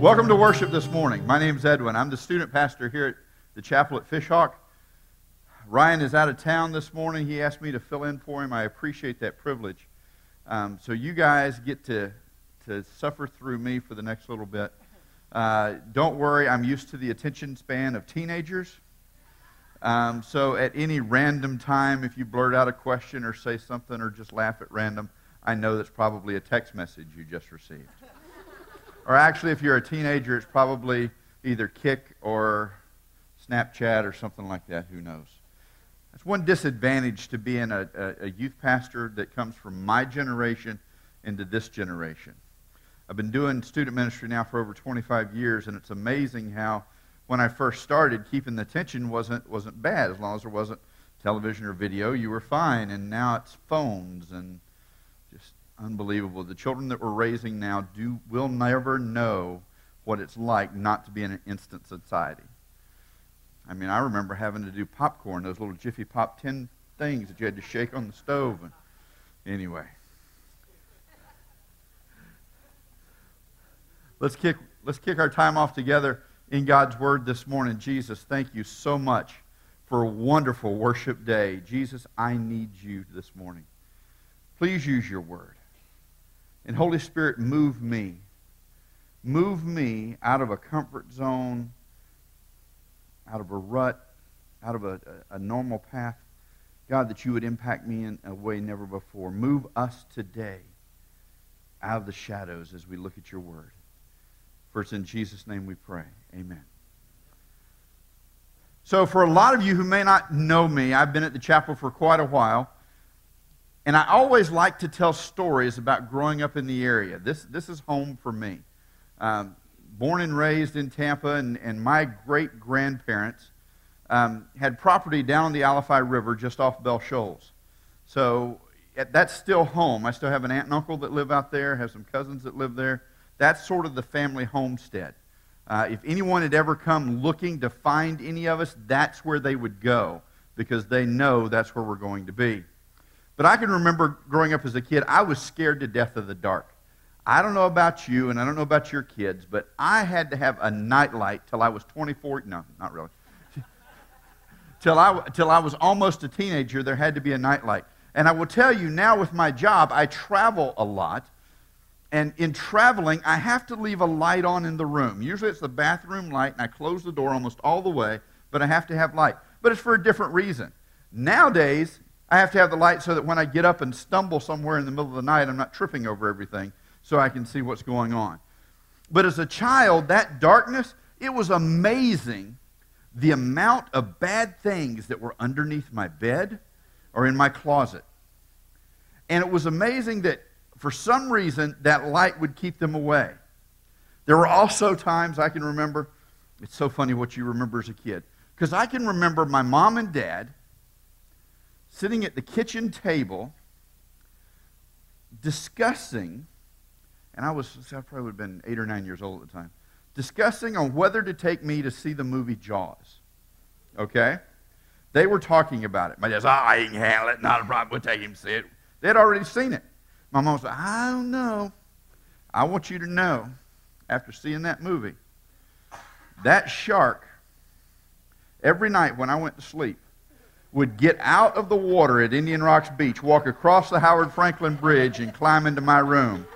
Welcome to worship this morning. My name is Edwin. I'm the student pastor here at the chapel at Fishhawk. Ryan is out of town this morning. He asked me to fill in for him. I appreciate that privilege. Um, so you guys get to, to suffer through me for the next little bit. Uh, don't worry, I'm used to the attention span of teenagers. Um, so at any random time, if you blurt out a question or say something or just laugh at random, I know that's probably a text message you just received. Or actually, if you're a teenager, it's probably either Kik or Snapchat or something like that. Who knows? That's one disadvantage to being a, a, a youth pastor that comes from my generation into this generation. I've been doing student ministry now for over 25 years, and it's amazing how when I first started, keeping the attention wasn't, wasn't bad. As long as there wasn't television or video, you were fine. And now it's phones and unbelievable. The children that we're raising now do, will never know what it's like not to be in an instant society. I mean, I remember having to do popcorn, those little Jiffy Pop tin things that you had to shake on the stove. And anyway. Let's kick, let's kick our time off together in God's Word this morning. Jesus, thank you so much for a wonderful worship day. Jesus, I need you this morning. Please use your Word. And Holy Spirit, move me. Move me out of a comfort zone out of a rut, out of a, a, normal path. God, that you would impact me in a way never before. Move us today out of the shadows as we look at your word. First, in Jesus' name we pray. Amen. So, for a lot of you who may not know me, I've been at the chapel for quite a while. And I always like to tell stories about growing up in the area. This, this is home for me. Um, born and raised in Tampa, and, and my great grandparents um, had property down on the Alafia River just off Bell Shoals. So that's still home. I still have an aunt and uncle that live out there, have some cousins that live there. That's sort of the family homestead. Uh, if anyone had ever come looking to find any of us, that's where they would go because they know that's where we're going to be. But I can remember growing up as a kid, I was scared to death of the dark. I don't know about you, and I don't know about your kids, but I had to have a nightlight till I was 24. No, not really. till, I, till I was almost a teenager, there had to be a nightlight. And I will tell you now with my job, I travel a lot. And in traveling, I have to leave a light on in the room. Usually it's the bathroom light, and I close the door almost all the way, but I have to have light. But it's for a different reason. Nowadays, I have to have the light so that when I get up and stumble somewhere in the middle of the night, I'm not tripping over everything so I can see what's going on. But as a child, that darkness, it was amazing the amount of bad things that were underneath my bed or in my closet. And it was amazing that for some reason that light would keep them away. There were also times I can remember, it's so funny what you remember as a kid, because I can remember my mom and dad sitting at the kitchen table discussing and I was, I probably would have been eight or nine years old at the time, discussing on whether to take me to see the movie Jaws. Okay? They were talking about it. My dad said, oh, ah, he can handle it, not a problem, we'll take him to see it. They had already seen it. My mom said, I don't know. I want you to know, after seeing that movie, that shark, every night when I went to sleep, would get out of the water at Indian Rocks Beach, walk across the Howard Frankland Bridge, and climb into my room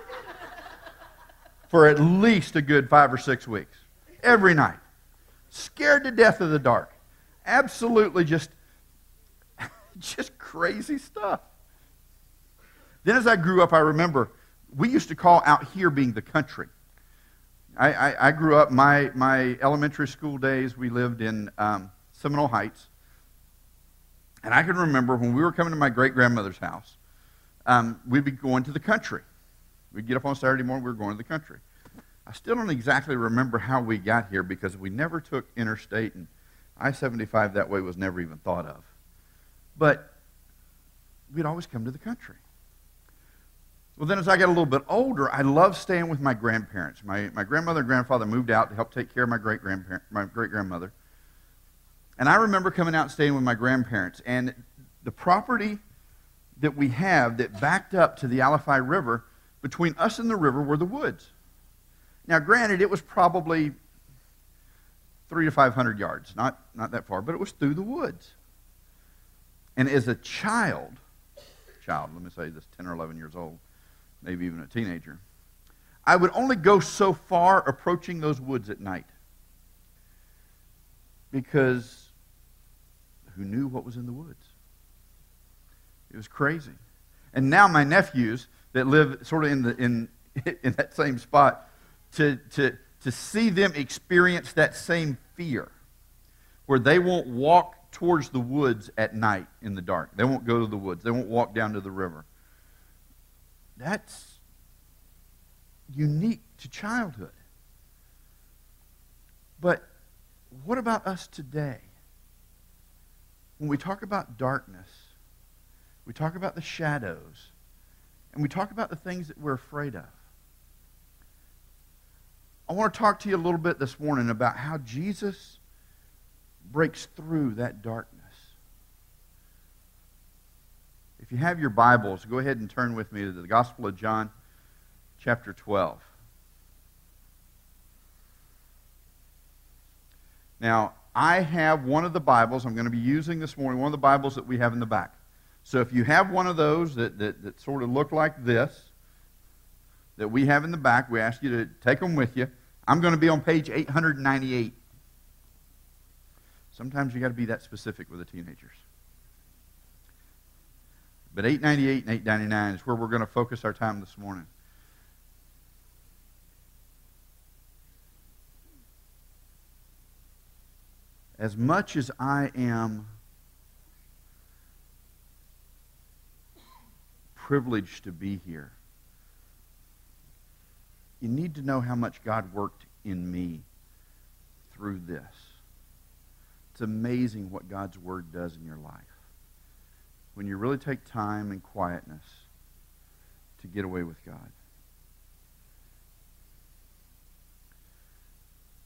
for at least a good five or six weeks. Every night. Scared to death of the dark. Absolutely just, just crazy stuff. Then as I grew up, I remember we used to call out here being the country. I, I, I grew up, my, my elementary school days, we lived in um, Seminole Heights. And I can remember when we were coming to my great grandmother's house, um, we'd be going to the country. We'd get up on Saturday morning, we were going to the country. I still don't exactly remember how we got here because we never took interstate, and I 75 that way was never even thought of. But we'd always come to the country. Well, then as I got a little bit older, I loved staying with my grandparents. My, my grandmother and grandfather moved out to help take care of my great grandparent, my great grandmother. And I remember coming out and staying with my grandparents. And the property that we have that backed up to the Alafia River between us and the river were the woods. Now, granted, it was probably three to 500 yards, not, not that far, but it was through the woods. And as a child, child, let me say this, 10 or 11 years old, maybe even a teenager, I would only go so far approaching those woods at night. Because who knew what was in the woods? It was crazy. And now my nephews that live sort of in, the, in, in that same spot, to, to, to see them experience that same fear where they won't walk towards the woods at night in the dark. They won't go to the woods. They won't walk down to the river. That's unique to childhood. But what about us today? When we talk about darkness, we talk about the shadows, and we talk about the things that we're afraid of. I want to talk to you a little bit this morning about how Jesus breaks through that darkness. If you have your Bibles, go ahead and turn with me to the Gospel of John, chapter 12. Now, I have one of the Bibles I'm going to be using this morning, one of the Bibles that we have in the back. So if you have one of those that, that, that sort of look like this, that we have in the back. We ask you to take them with you. I'm going to be on page 898. Sometimes you got to be that specific with the teenagers. But 898 and 899 is where we're going to focus our time this morning. As much as I am privileged to be here, you need to know how much God worked in me through this. It's amazing what God's Word does in your life. When you really take time and quietness to get away with God.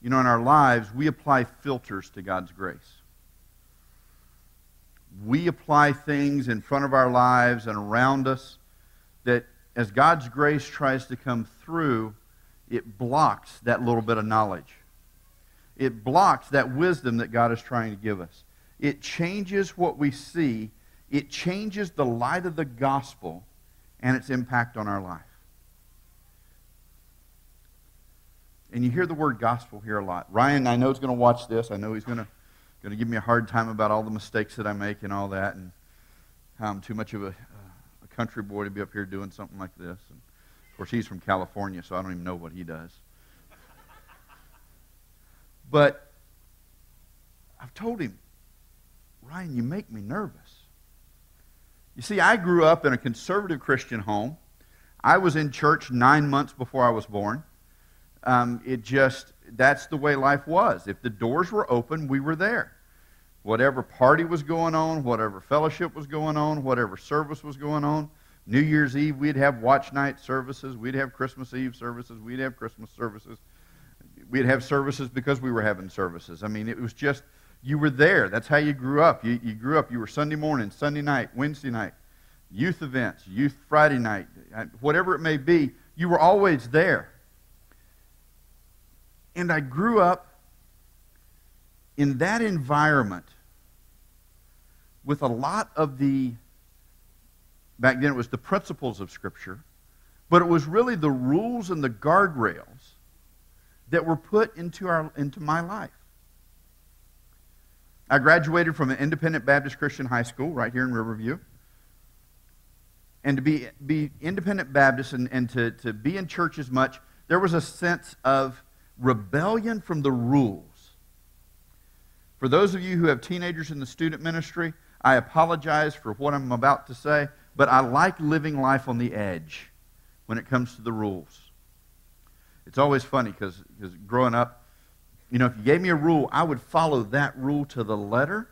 You know, in our lives, we apply filters to God's grace. We apply things in front of our lives and around us that as God's grace tries to come through, it blocks that little bit of knowledge. It blocks that wisdom that God is trying to give us. It changes what we see, it changes the light of the gospel and its impact on our life. And you hear the word gospel here a lot. Ryan, I know, is going to watch this. I know he's going to, give me a hard time about all the mistakes that I make and all that, and how I'm too much of a, uh, a country boy to be up here doing something like this. And of course, he's from California, so I don't even know what he does. But I've told him, Ryan, you make me nervous. You see, I grew up in a conservative Christian home. I was in church nine months before I was born. Um, it just, that's the way life was. If the doors were open, we were there. Whatever party was going on, whatever fellowship was going on, whatever service was going on, New Year's Eve, we'd have watch night services. We'd have Christmas Eve services. We'd have Christmas services. We'd have services because we were having services. I mean, it was just, you were there. That's how you grew up. You, you grew up, you were Sunday morning, Sunday night, Wednesday night, youth events, youth Friday night, whatever it may be, you were always there. And I grew up in that environment with a lot of the Back then it was the principles of Scripture, but it was really the rules and the guardrails that were put into, our, into my life. I graduated from an independent Baptist Christian high school right here in Riverview. And to be, be independent Baptist and, and to, to be in church as much, there was a sense of rebellion from the rules. For those of you who have teenagers in the student ministry, I apologize for what I'm about to say, but I like living life on the edge when it comes to the rules. It's always funny because growing up, you know, if you gave me a rule, I would follow that rule to the letter.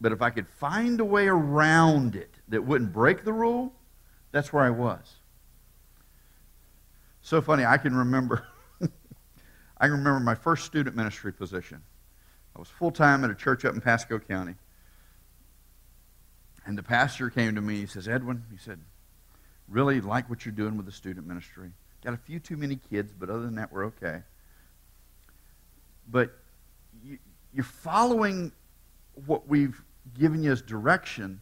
But if I could find a way around it that wouldn't break the rule, that's where I was. So funny, I can remember I can remember my first student ministry position. I was full time at a church up in Pasco County. And the pastor came to me. He says, Edwin, he said, really like what you're doing with the student ministry. Got a few too many kids, but other than that, we're okay. But you, you're following what we've given you as direction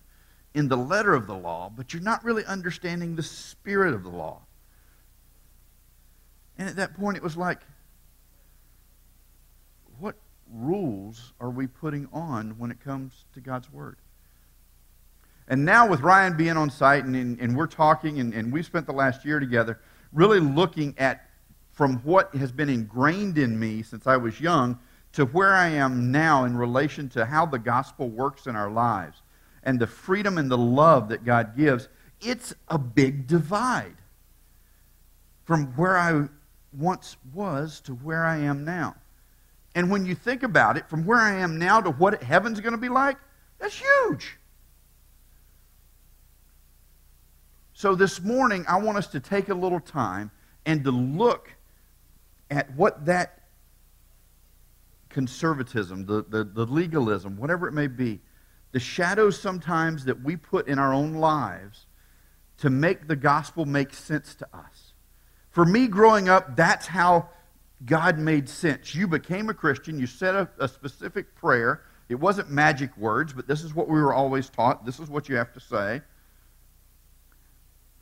in the letter of the law, but you're not really understanding the spirit of the law. And at that point, it was like, what rules are we putting on when it comes to God's Word? And now, with Ryan being on site and, and, and we're talking, and, and we've spent the last year together really looking at from what has been ingrained in me since I was young to where I am now in relation to how the gospel works in our lives and the freedom and the love that God gives, it's a big divide from where I once was to where I am now. And when you think about it, from where I am now to what heaven's going to be like, that's huge. So this morning, I want us to take a little time and to look at what that conservatism, the, the, the legalism, whatever it may be, the shadows sometimes that we put in our own lives to make the gospel make sense to us. For me, growing up, that's how God made sense. You became a Christian, you said a, a, specific prayer. It wasn't magic words, but this is what we were always taught. This is what you have to say.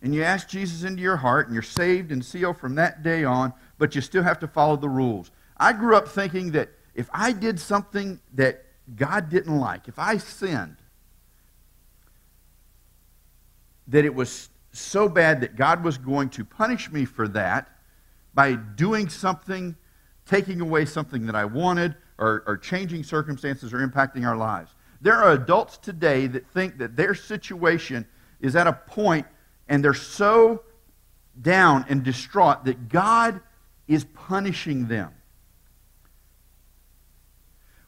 And you ask Jesus into your heart, and you're saved and sealed from that day on, but you still have to follow the rules. I grew up thinking that if I did something that God didn't like, if I sinned, that it was so bad that God was going to punish me for that by doing something, taking away something that I wanted, or, or changing circumstances or impacting our lives. There are adults today that think that their situation is at a point and they're so down and distraught that God is punishing them.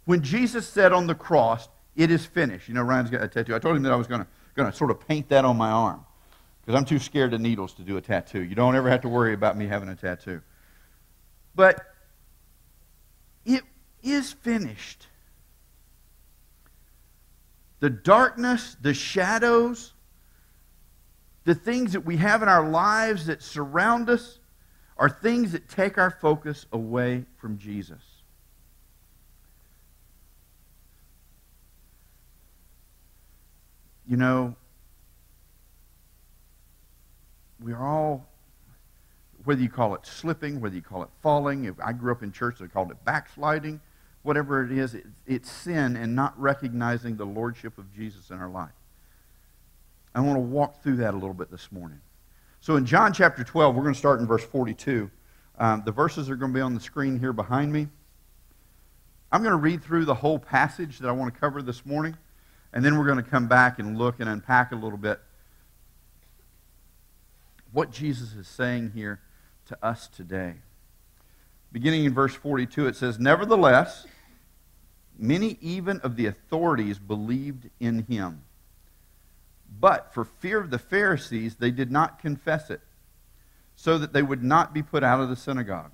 When Jesus said on the cross, It is finished. You know, Ryan's got a tattoo. I told him that I was going to sort of paint that on my arm because I'm too scared of needles to do a tattoo. You don't ever have to worry about me having a tattoo. But it is finished. The darkness, the shadows, the things that we have in our lives that surround us are things that take our focus away from Jesus. you know, we are all, whether you call it slipping, whether you call it falling, I grew up in church, they called it backsliding, whatever it is, it, it's sin and not recognizing the lordship of Jesus in our life. I want to walk through that a little bit this morning. So in John chapter 12, we're going to start in verse 42. Um, the verses are going to be on the screen here behind me. I'm going to read through the whole passage that I want to cover this morning. And then we're going to come back and look and unpack a little bit what Jesus is saying here to us today. Beginning in verse 42, it says, Nevertheless, many even of the authorities believed in him. But for fear of the Pharisees, they did not confess it, so that they would not be put out of the synagogue.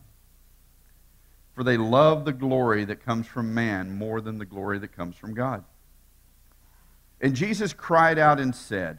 For they love the glory that comes from man more than the glory that comes from God. And Jesus cried out and said,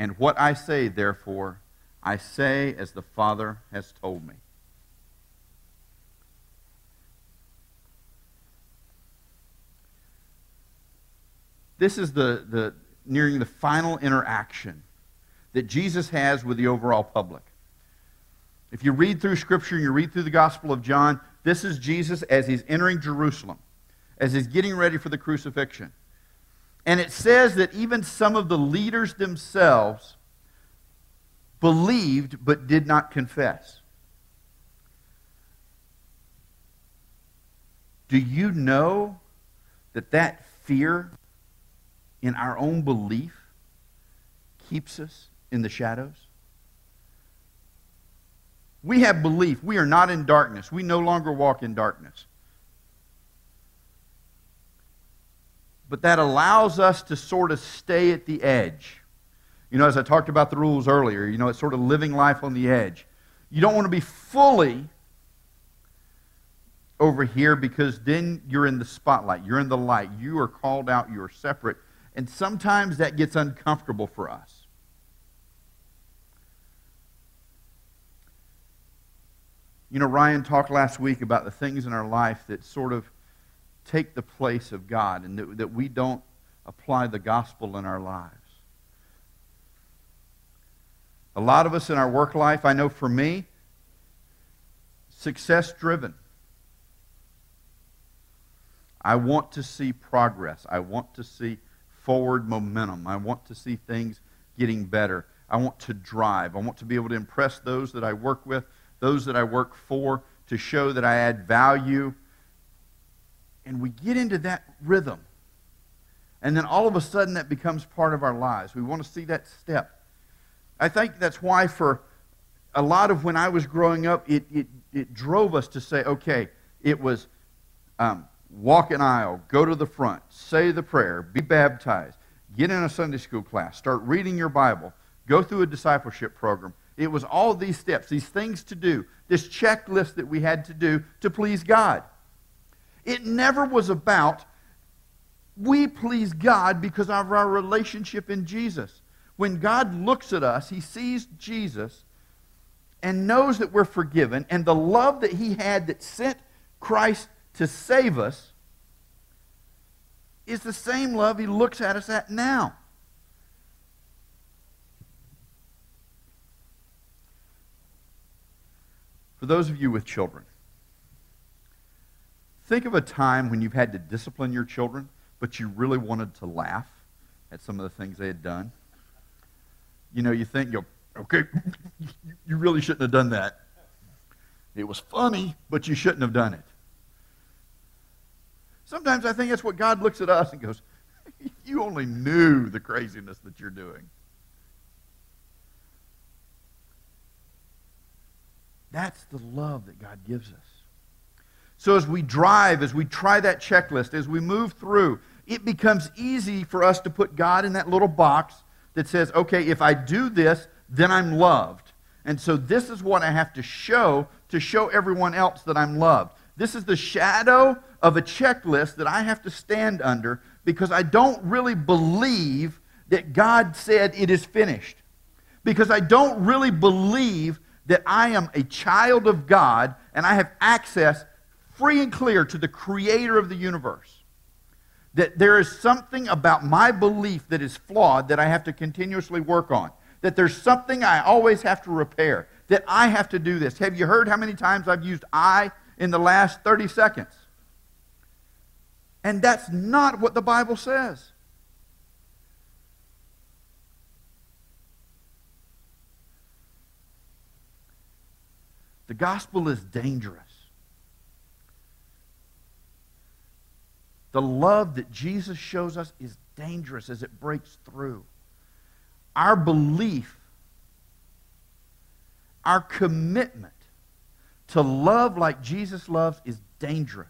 And what I say, therefore, I say as the Father has told me. This is the, the nearing the final interaction that Jesus has with the overall public. If you read through Scripture and you read through the Gospel of John, this is Jesus as he's entering Jerusalem, as he's getting ready for the crucifixion. And it says that even some of the leaders themselves believed but did not confess. Do you know that that fear in our own belief keeps us in the shadows? We have belief. We are not in darkness. We no longer walk in darkness. But that allows us to sort of stay at the edge. You know, as I talked about the rules earlier, you know, it's sort of living life on the edge. You don't want to be fully over here because then you're in the spotlight, you're in the light, you are called out, you are separate. And sometimes that gets uncomfortable for us. You know, Ryan talked last week about the things in our life that sort of take the place of God and that, that we don't apply the gospel in our lives. A lot of us in our work life, I know for me, success driven. I want to see progress. I want to see forward momentum. I want to see things getting better. I want to drive. I want to be able to impress those that I work with those that I work for, to show that I add value. And we get into that rhythm. And then all of a sudden that becomes part of our lives. We want to see that step. I think that's why for a lot of when I was growing up, it, it, it drove us to say, okay, it was um, walk an aisle, go to the front, say the prayer, be baptized, get in a Sunday school class, start reading your Bible, go through a discipleship program, it was all these steps, these things to do, this checklist that we had to do to please God. It never was about we please God because of our relationship in Jesus. When God looks at us, he sees Jesus and knows that we're forgiven, and the love that he had that sent Christ to save us is the same love he looks at us at now. For those of you with children, think of a time when you've had to discipline your children, but you really wanted to laugh at some of the things they had done. You know, you think, you okay, you really shouldn't have done that. It was funny, but you shouldn't have done it. Sometimes I think that's what God looks at us and goes, You only knew the craziness that you're doing. That's the love that God gives us. So as we drive, as we try that checklist, as we move through, it becomes easy for us to put God in that little box that says, okay, if I do this, then I'm loved. And so this is what I have to show to show everyone else that I'm loved. This is the shadow of a checklist that I have to stand under because I don't really believe that God said it is finished. Because I don't really believe that I am a child of God and I have access free and clear to the creator of the universe. That there is something about my belief that is flawed that I have to continuously work on. That there's something I always have to repair. That I have to do this. Have you heard how many times I've used I in the last 30 seconds? And that's not what the Bible says. The gospel is dangerous. The love that Jesus shows us is dangerous as it breaks through. Our belief, our commitment to love like Jesus loves is dangerous.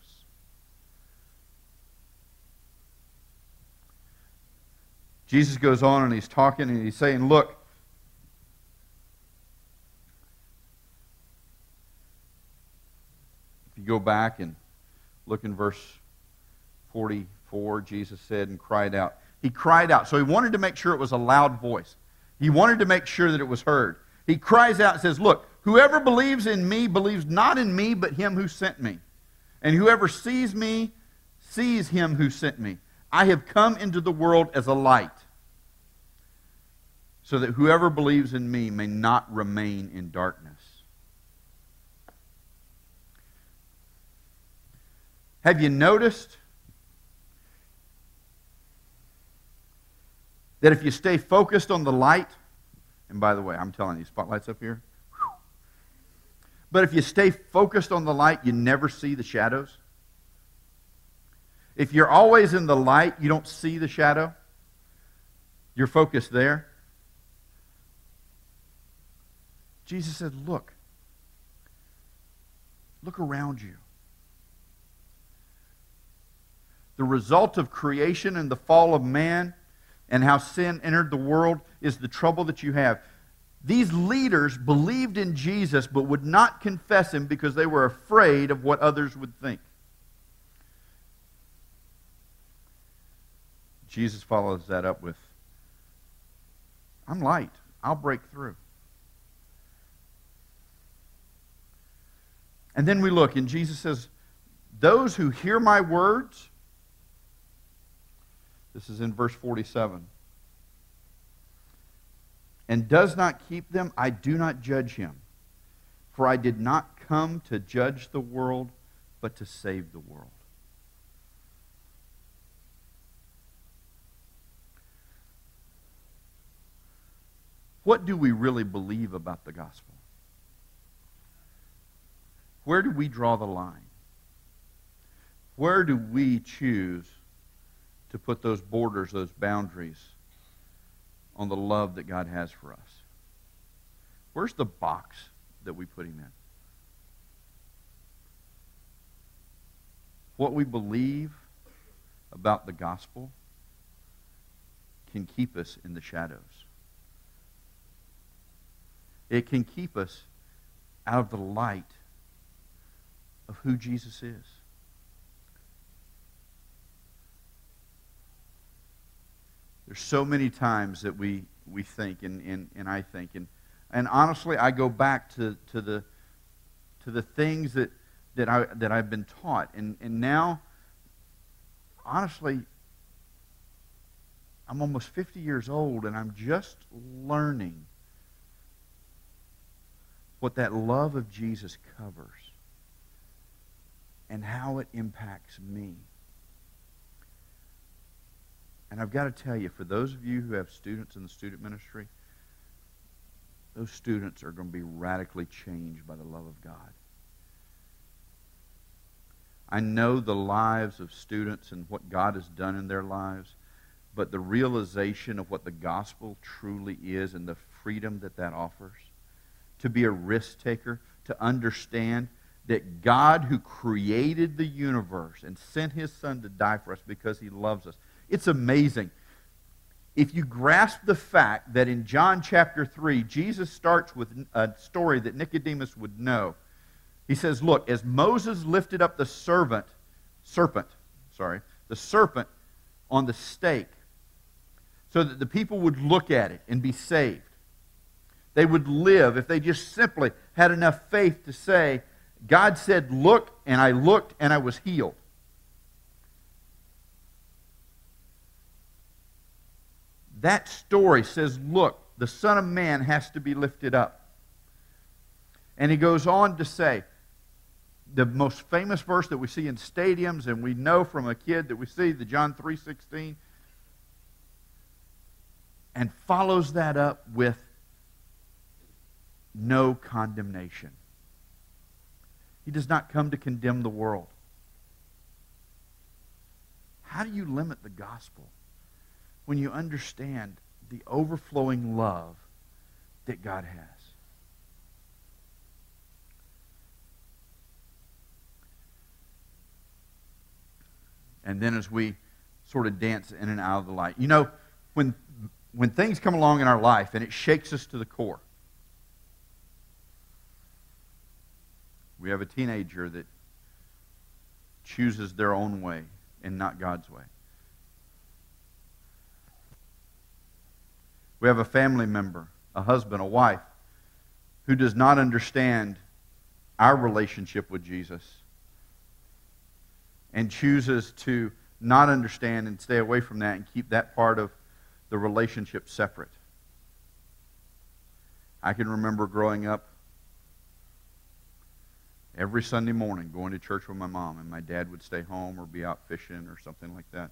Jesus goes on and he's talking and he's saying, Look, if you go back and look in verse 44, Jesus said, and cried out. He cried out. So he wanted to make sure it was a loud voice. He wanted to make sure that it was heard. He cries out and says, Look, whoever believes in me believes not in me, but him who sent me. And whoever sees me sees him who sent me. I have come into the world as a light, so that whoever believes in me may not remain in darkness. Have you noticed that if you stay focused on the light, and by the way, I'm telling you, spotlights up here. But if you stay focused on the light, you never see the shadows. If you're always in the light, you don't see the shadow. You're focused there. Jesus said, Look. Look around you. The result of creation and the fall of man and how sin entered the world is the trouble that you have. These leaders believed in Jesus but would not confess him because they were afraid of what others would think. Jesus follows that up with I'm light, I'll break through. And then we look, and Jesus says, Those who hear my words, this is in verse 47, and does not keep them, I do not judge him. For I did not come to judge the world, but to save the world. What do we really believe about the gospel? Where do we draw the line? Where do we choose to put those borders, those boundaries on the love that God has for us? Where's the box that we put him in? What we believe about the gospel can keep us in the shadows. It can keep us out of the light of who Jesus is. There's so many times that we, we think, and, and, and I think, and, and honestly, I go back to, to, the, to the things that, that, I, that I've been taught. And, and now, honestly, I'm almost 50 years old, and I'm just learning what that love of Jesus covers and how it impacts me. And I've got to tell you, for those of you who have students in the student ministry, those students are going to be radically changed by the love of God. I know the lives of students and what God has done in their lives, but the realization of what the gospel truly is and the freedom that that offers to be a risk taker, to understand that God, who created the universe and sent his son to die for us because he loves us, it's amazing. If you grasp the fact that in John chapter 3, Jesus starts with a story that Nicodemus would know. He says, Look, as Moses lifted up the servant, serpent, sorry, the serpent on the stake, so that the people would look at it and be saved they would live if they just simply had enough faith to say, God said, Look, and I looked and I was healed. That story says, Look, the Son of Man has to be lifted up. And he goes on to say, the most famous verse that we see in stadiums and we know from a kid that we see the John 3:16 and follows that up with no condemnation. He does not come to condemn the world. How do you limit the gospel when you understand the overflowing love that God has? And then as we sort of dance in and out of the light, you know, when, when things come along in our life and it shakes us to the core, We have a teenager that chooses their own way and not God's way. We have a family member, a husband, a wife, who does not understand our relationship with Jesus and chooses to not understand and stay away from that and keep that part of the relationship separate. I can remember growing up every Sunday morning going to church with my mom, and my dad would stay home or be out fishing or something like that.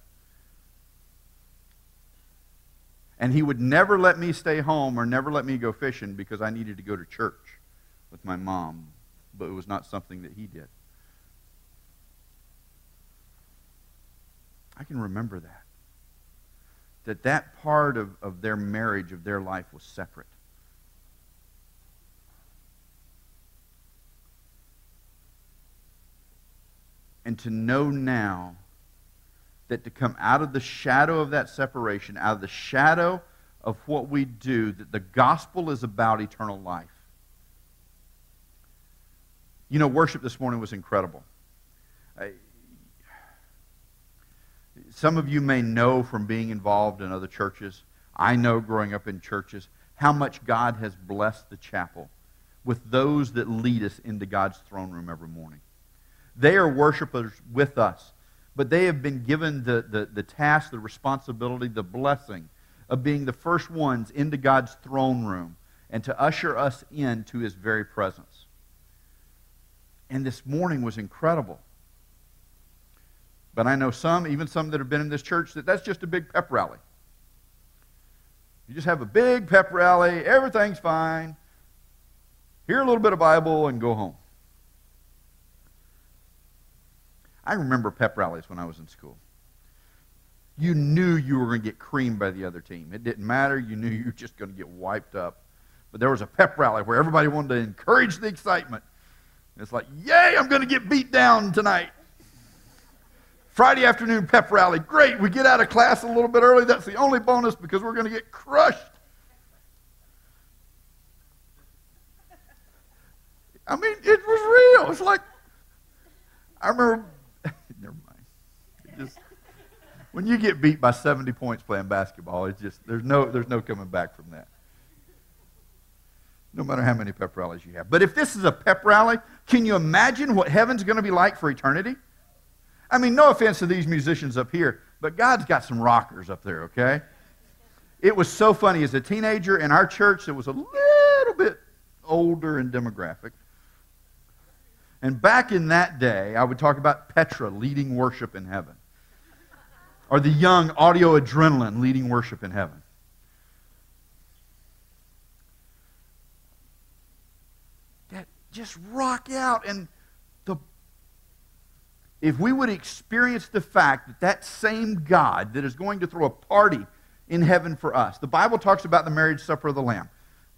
And he would never let me stay home or never let me go fishing because I needed to go to church with my mom, but it was not something that he did. I can remember that. That that part of, of their marriage, of their life, was separate. And to know now that to come out of the shadow of that separation, out of the shadow of what we do, that the gospel is about eternal life. You know, worship this morning was incredible. Some of you may know from being involved in other churches, I know growing up in churches, how much God has blessed the chapel with those that lead us into God's throne room every morning. They are worshipers with us, but they have been given the, the, the task, the responsibility, the blessing of being the first ones into God's throne room and to usher us into his very presence. And this morning was incredible. But I know some, even some that have been in this church, that that's just a big pep rally. You just have a big pep rally, everything's fine. Hear a little bit of Bible and go home. I remember pep rallies when I was in school. You knew you were going to get creamed by the other team. It didn't matter. You knew you were just going to get wiped up. But there was a pep rally where everybody wanted to encourage the excitement. It's like, yay, I'm going to get beat down tonight. Friday afternoon pep rally. Great. We get out of class a little bit early. That's the only bonus because we're going to get crushed. I mean, it was real. It's like, I remember just when you get beat by 70 points playing basketball, it's just there's no there's no coming back from that. No matter how many pep rallies you have. But if this is a pep rally, can you imagine what heaven's going to be like for eternity? I mean, no offense to these musicians up here, but God's got some rockers up there, okay? It was so funny. As a teenager in our church that was a little bit older in demographic, and back in that day, I would talk about Petra leading worship in heaven or the young audio adrenaline leading worship in heaven. That just rock out and the if we would experience the fact that that same God that is going to throw a party in heaven for us. The Bible talks about the marriage supper of the lamb.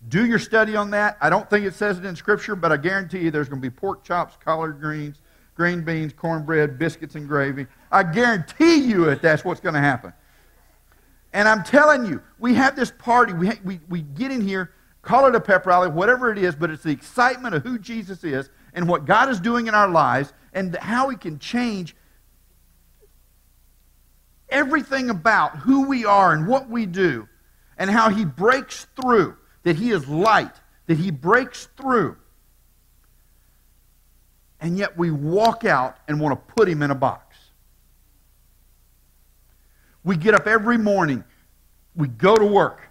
Do your study on that. I don't think it says it in Scripture, but I guarantee you there's going to be pork chops, collard greens, green beans, cornbread, biscuits, and gravy. I guarantee you that that's what's going to happen. And I'm telling you, we have this party. We, we, we get in here, call it a pep rally, whatever it is, but it's the excitement of who Jesus is and what God is doing in our lives and how He can change everything about who we are and what we do and how He breaks through, that He is light, that He breaks through. And yet we walk out and want to put Him in a box. We get up every morning. We go to work.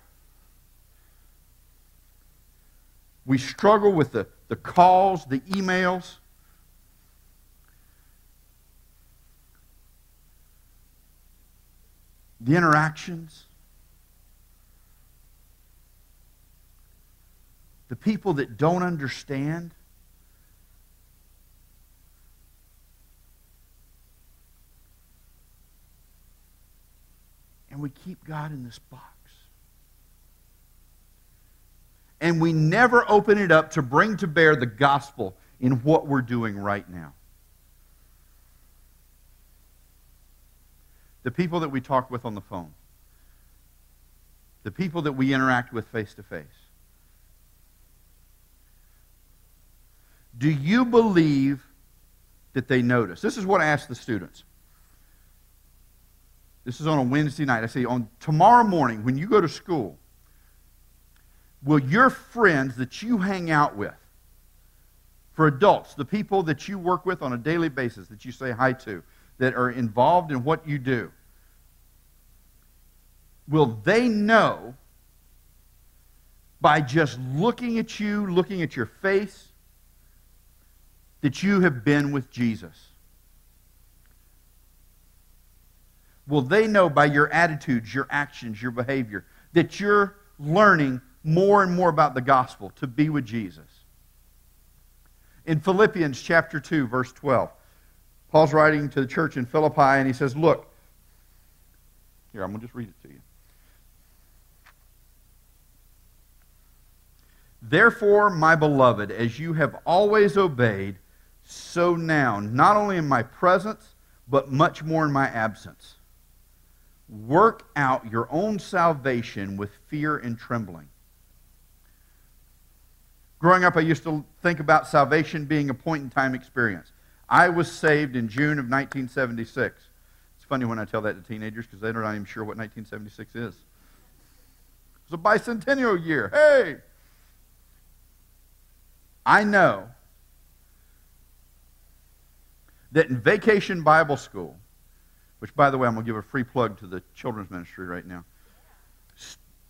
We struggle with the, the calls, the emails. The interactions. The people that don't understand. And we keep God in this box. And we never open it up to bring to bear the gospel in what we're doing right now. The people that we talk with on the phone, the people that we interact with face to face. Do you believe that they notice? This is what I ask the students. This is on a Wednesday night. I say, on tomorrow morning, when you go to school, will your friends that you hang out with, for adults, the people that you work with on a daily basis, that you say hi to, that are involved in what you do, will they know by just looking at you, looking at your face, that you have been with Jesus? Will they know by your attitudes, your actions, your behavior, that you're learning more and more about the gospel to be with Jesus? In Philippians chapter 2, verse 12, Paul's writing to the church in Philippi, and he says, Look, here, I'm going to just read it to you. Therefore, my beloved, as you have always obeyed, so now, not only in my presence, but much more in my absence. Work out your own salvation with fear and trembling. Growing up, I used to think about salvation being a point in time experience. I was saved in June of 1976. It's funny when I tell that to teenagers because they're not even sure what 1976 is. It's a bicentennial year. Hey! I know that in Vacation Bible School, which, by the way, I'm going to give a free plug to the children's ministry right now,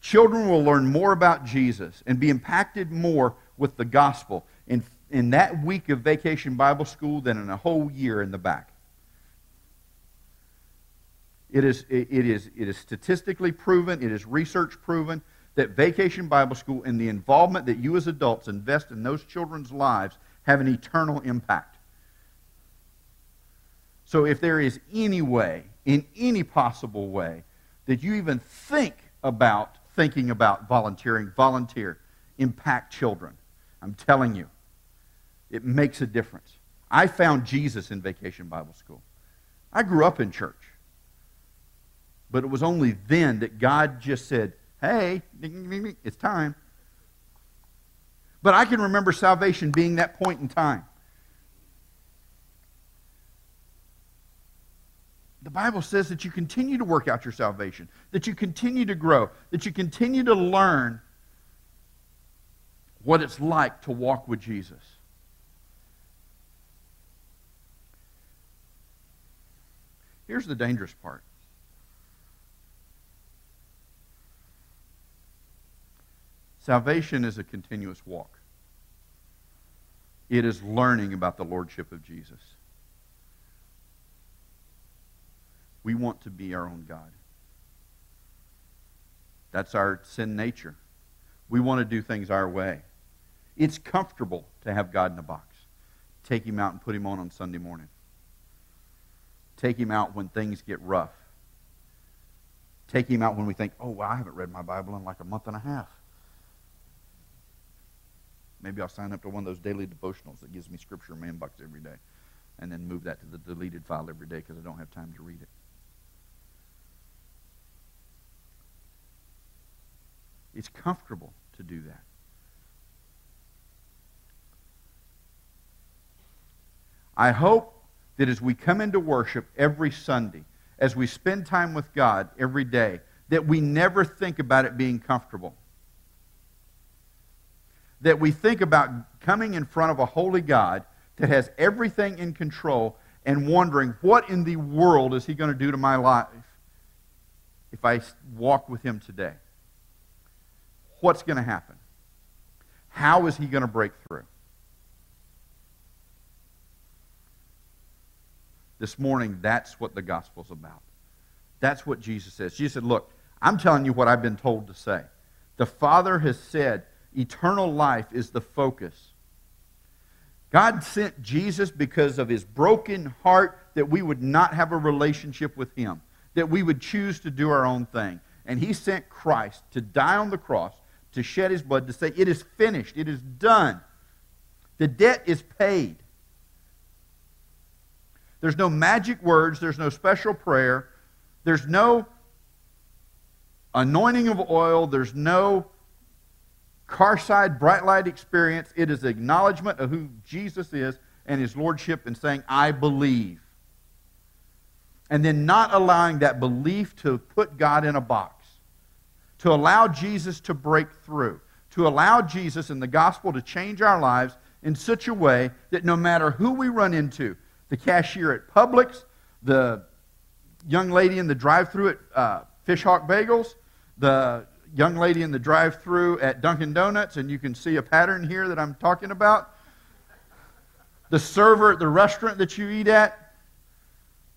children will learn more about Jesus and be impacted more with the gospel in, in that week of Vacation Bible School than in a whole year in the back. It is, it, is, it is statistically proven, it is research proven that Vacation Bible School and the involvement that you as adults invest in those children's lives have an eternal impact. So if there is any way, in any possible way, that you even think about thinking about volunteering, volunteer, impact children. I'm telling you, it makes a difference. I found Jesus in Vacation Bible School. I grew up in church. But it was only then that God just said, hey, it's time. But I can remember salvation being that point in time. The Bible says that you continue to work out your salvation, that you continue to grow, that you continue to learn what it's like to walk with Jesus. Here's the dangerous part Salvation is a continuous walk. It is learning about the Lordship of Jesus. We want to be our own God. That's our sin nature. We want to do things our way. It's comfortable to have God in a box. Take him out and put him on on Sunday morning. Take him out when things get rough. Take him out when we think, oh, well, I haven't read my Bible in like a month and a half. Maybe I'll sign up to one of those daily devotionals that gives me scripture in my inbox every day and then move that to the deleted file every day because I don't have time to read it. It's comfortable to do that. I hope that as we come into worship every Sunday, as we spend time with God every day, that we never think about it being comfortable that we think about coming in front of a holy God that has everything in control and wondering, what in the world is he going to do to my life if I walk with him today? What's going to happen? How is he going to break through? This morning, that's what the gospel's about. That's what Jesus says. Jesus said, Look, I'm telling you what I've been told to say. The Father has said Eternal life is the focus. God sent Jesus because of his broken heart that we would not have a relationship with him, that we would choose to do our own thing. And he sent Christ to die on the cross, to shed his blood, to say, It is finished, it is done. The debt is paid. There's no magic words, there's no special prayer, there's no anointing of oil, there's no Carside bright light experience. It is acknowledgement of who Jesus is and his lordship and saying, I believe. And then not allowing that belief to put God in a box, to allow Jesus to break through, to allow Jesus and the gospel to change our lives in such a way that no matter who we run into, the cashier at Publix, the young lady in the drive through at uh, Fishhawk Bagels, the young lady in the drive through at Dunkin' Donuts, and you can see a pattern here that I'm talking about. the server at the restaurant that you eat at,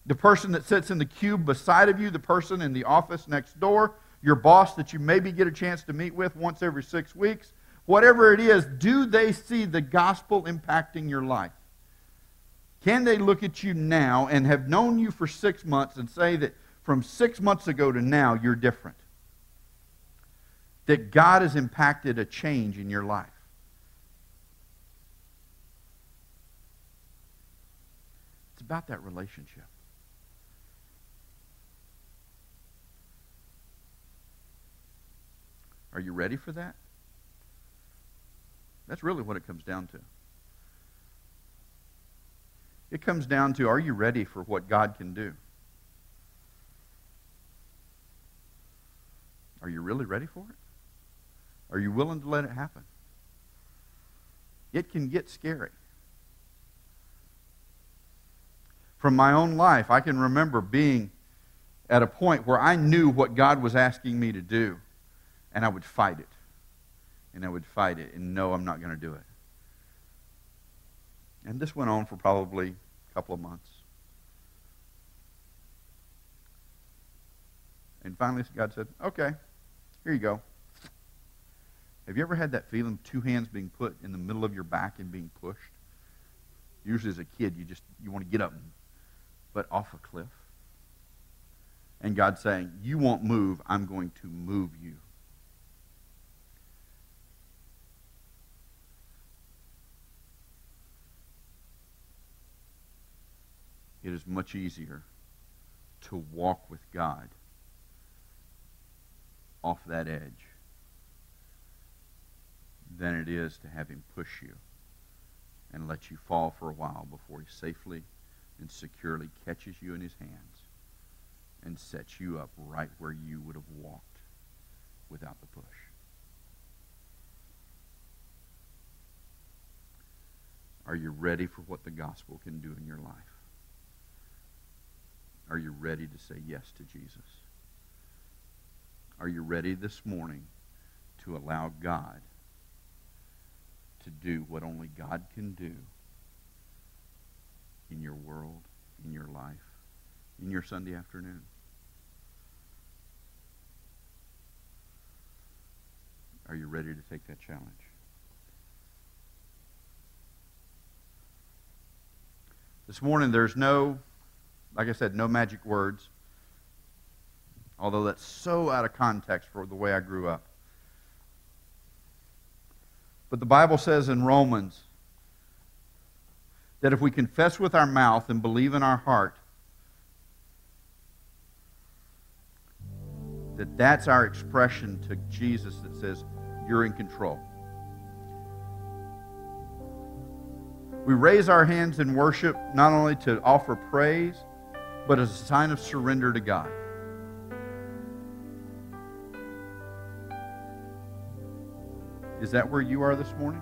the person that sits in the cube beside of you, the person in the office next door, your boss that you maybe get a chance to meet with once every six weeks, whatever it is, do they see the gospel impacting your life? Can they look at you now and have known you for six months and say that from six months ago to now, you're different? That God has impacted a change in your life. It's about that relationship. Are you ready for that? That's really what it comes down to. It comes down to are you ready for what God can do? Are you really ready for it? Are you willing to let it happen? It can get scary. From my own life, I can remember being at a point where I knew what God was asking me to do, and I would fight it. And I would fight it, and no, I'm not going to do it. And this went on for probably a couple of months. And finally, God said, okay, here you go. Have you ever had that feeling two hands being put in the middle of your back and being pushed? Usually as a kid, you just you want to get up, and but off a cliff. And God saying, you won't move, I'm going to move you. It is much easier to walk with God off that edge than it is to have him push you and let you fall for a while before he safely and securely catches you in his hands and sets you up right where you would have walked without the push. Are you ready for what the gospel can do in your life? Are you ready to say yes to Jesus? Are you ready this morning to allow God to do what only God can do in your world, in your life, in your Sunday afternoon? Are you ready to take that challenge? This morning, there's no like I said, no magic words, although that's so out of context for the way I grew up. But the Bible says in Romans that if we confess with our mouth and believe in our heart, that that's our expression to Jesus that says, You're in control. We raise our hands in worship not only to offer praise, but as a sign of surrender to God. Is that where you are this morning?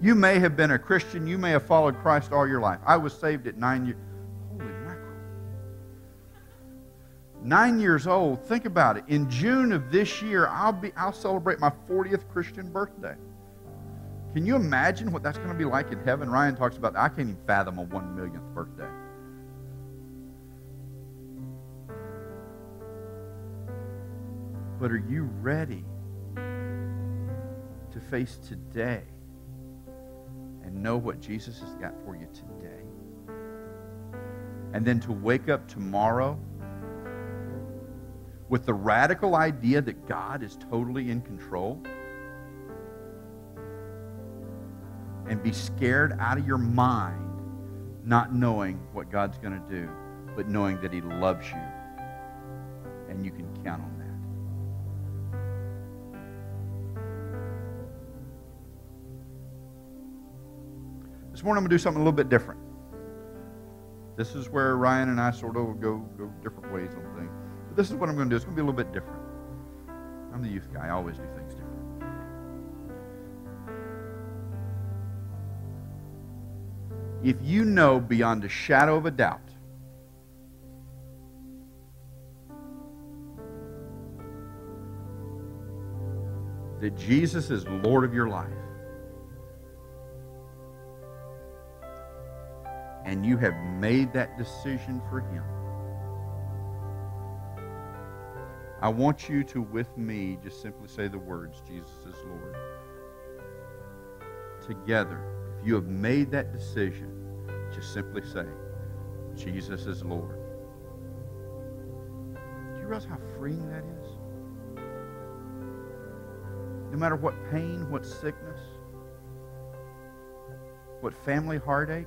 You may have been a Christian. You may have followed Christ all your life. I was saved at nine years. Holy mackerel. Nine years old. Think about it. In June of this year, I'll be I'll celebrate my 40th Christian birthday. Can you imagine what that's going to be like in heaven? Ryan talks about, I can't even fathom a one millionth birthday. But are you ready to face today and know what Jesus has got for you today? And then to wake up tomorrow with the radical idea that God is totally in control? And be scared out of your mind, not knowing what God's going to do, but knowing that He loves you and you can count on that. This morning I'm going to do something a little bit different. This is where Ryan and I sort of go, go different ways on things. But this is what I'm going to do. It's going to be a little bit different. I'm the youth guy. I always do things different. if you know beyond a shadow of a doubt that Jesus is Lord of your life, and you have made that decision for Him, I want you to, with me, just simply say the words Jesus is Lord. Together you have made that decision, just simply say, Jesus is Lord. Do you realize how freeing that is? No matter what pain, what sickness, what family heartache,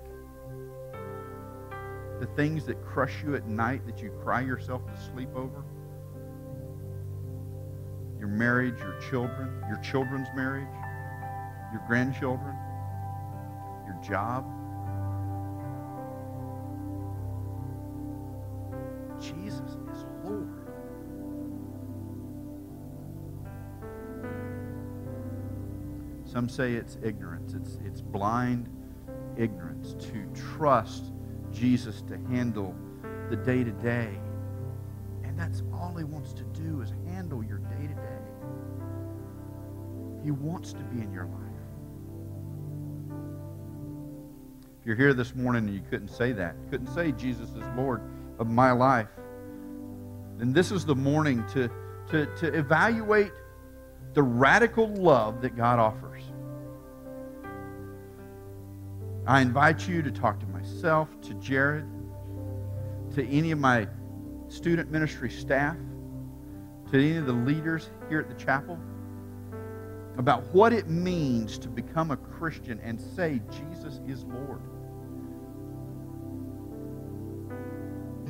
the things that crush you at night that you cry yourself to sleep over, your marriage, your children, your children's marriage, your grandchildren, job. Jesus is Lord. Some say it's ignorance. It's, it's blind ignorance to trust Jesus to handle the day to day. And that's all he wants to do is handle your day to day. He wants to be in your life. You're here this morning and you couldn't say that, couldn't say Jesus is Lord of my life, then this is the morning to, to, to evaluate the radical love that God offers. I invite you to talk to myself, to Jared, to any of my student ministry staff, to any of the leaders here at the chapel about what it means to become a Christian and say Jesus is Lord.